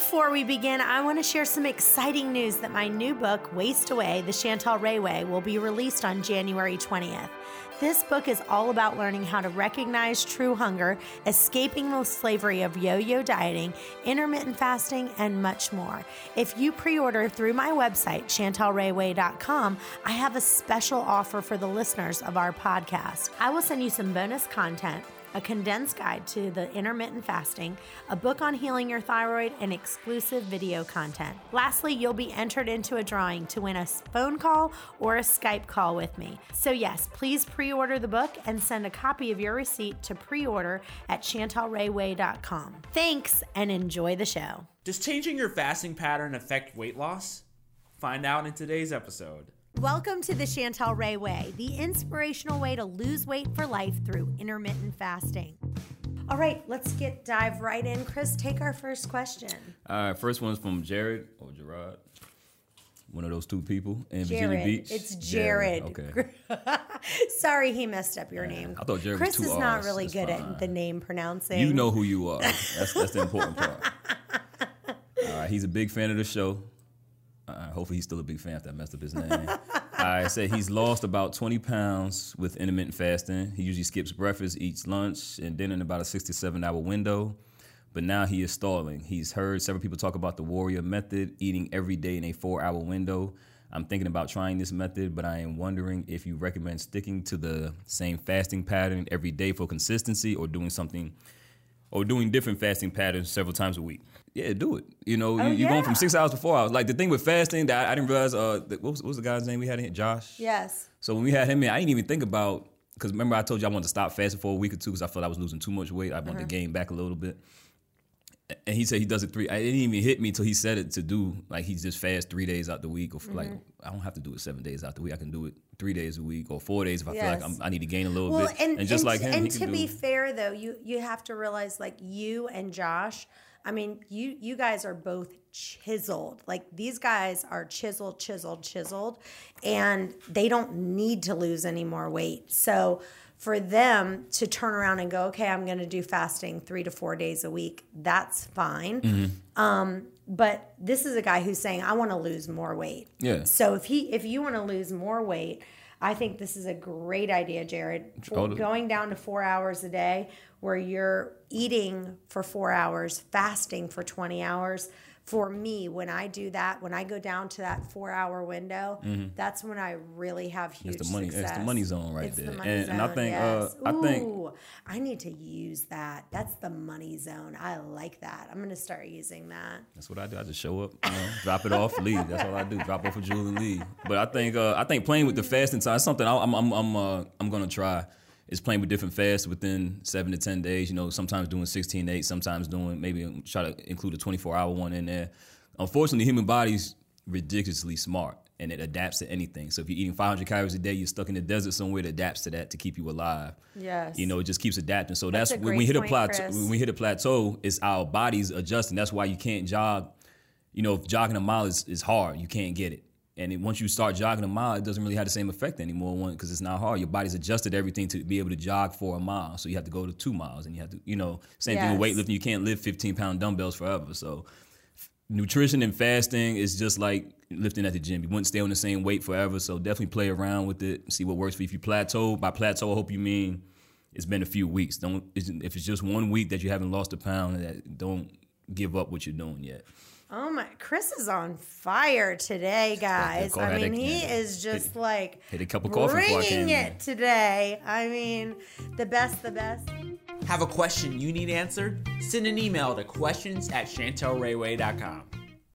Before we begin, I want to share some exciting news that my new book, Waste Away The Chantel Ray Way, will be released on January 20th. This book is all about learning how to recognize true hunger, escaping the slavery of yo yo dieting, intermittent fasting, and much more. If you pre order through my website, chantelrayway.com, I have a special offer for the listeners of our podcast. I will send you some bonus content a condensed guide to the intermittent fasting, a book on healing your thyroid, and exclusive video content. Lastly, you'll be entered into a drawing to win a phone call or a Skype call with me. So, yes, please pre order the book and send a copy of your receipt to pre order at chantelrayway.com. Thanks and enjoy the show. Does changing your fasting pattern affect weight loss? Find out in today's episode. Welcome to the Chantel Ray Way, the inspirational way to lose weight for life through intermittent fasting. All right, let's get dive right in. Chris, take our first question. All right, first one's from Jared or Gerard. One of those two people in Jared. Virginia Beach. It's Jared. Okay. Sorry, he messed up your name. I thought Jared Chris was two is not R's. really It's good fine. at the name pronouncing. You know who you are. That's that's the important part. All right, he's a big fan of the show. Uh, hopefully, he's still a big fan after I messed up his name. I said he's lost about 20 pounds with intermittent fasting. He usually skips breakfast, eats lunch, and dinner in about a six to seven hour window. But now he is stalling. He's heard several people talk about the warrior method, eating every day in a four hour window. I'm thinking about trying this method, but I am wondering if you recommend sticking to the same fasting pattern every day for consistency or doing something or doing different fasting patterns several times a week. Yeah, do it. You know, Oh, you, you're going from six hours to four hours. Like the thing with fasting that I, I didn't realize. Uh, that, what, was, what was the guy's name we had in here? Josh. Yes. So when we had him in, I didn't even think about because remember I told you I wanted to stop fasting for a week or two because I felt I was losing too much weight. I wanted Uh-huh. to gain back a little bit. And he said he does it three. I didn't even hit me until he said it to do like he just fast three days out the week, or like Mm-hmm. I don't have to do it seven days out the week. I can do it three days a week or four days if I feel like I'm, I need to gain a little Well, bit. and, just and, like him, and to can be fair though, you you have to realize like you and Josh. I mean, you you guys are both chiseled. Like these guys are chiseled, chiseled, chiseled, and they don't need to lose any more weight. So for them to turn around and go, okay, I'm going to do fasting three to four days a week, that's fine. Mm-hmm. Um, but this is a guy who's saying, I want to lose more weight. Yeah. So if he if you want to lose more weight, I think this is a great idea, Jared. Totally. going down to four hours a day, where you're eating for four hours, fasting for twenty hours. For me, when I do that, when I go down to that four hour window, that's when I really have huge Mm-hmm. the money- it's the success. money zone right It's the there. money And- and I zone, think, uh, yes. I think- I need to use that. That's the money zone. I like that. I'm gonna start using that. That's what I do. I just show up, you know, drop it off, leave. That's all I do. Drop off a jewel and leave. But I think uh, I think playing with the fasting time is something I- I'm I'm I'm uh, I'm gonna try. Is playing with different fasts within seven to ten days. You know, sometimes doing 16 8, sometimes doing maybe try to include a 24 hour one in there. Unfortunately, human body's ridiculously smart and it adapts to anything. So if you're eating 500 calories a day, you're stuck in the desert somewhere. It adapts to that to keep you alive. Yes. You know, it just keeps adapting. So that's, That's when we hit a plateau. Chris. When we hit a plateau, it's our bodies adjusting. That's why you can't jog. You know, if jogging a mile is, is hard, you can't get it. And it, once you start jogging a mile, it doesn't really have the same effect anymore because it's not hard. Your body's adjusted everything to be able to jog for a mile. So you have to go to two miles and you have to, you know, same thing with weightlifting. You can't lift 15 pound dumbbells forever. So nutrition and fasting is just like lifting at the gym. You wouldn't stay on the same weight forever. So definitely play around with it, see what works for you. If you plateau, by plateau, I hope you mean it's been a few weeks. Don't if it's just one week that you haven't lost a pound, that don't give up what you're doing yet. Oh my, Chris is on fire today, guys. I mean, he can. is just like hit a cup of coffee before I bringing came in. it today. I mean, the best, the best. Have a question you need answered? Send an email to questions at chantelrayway.com.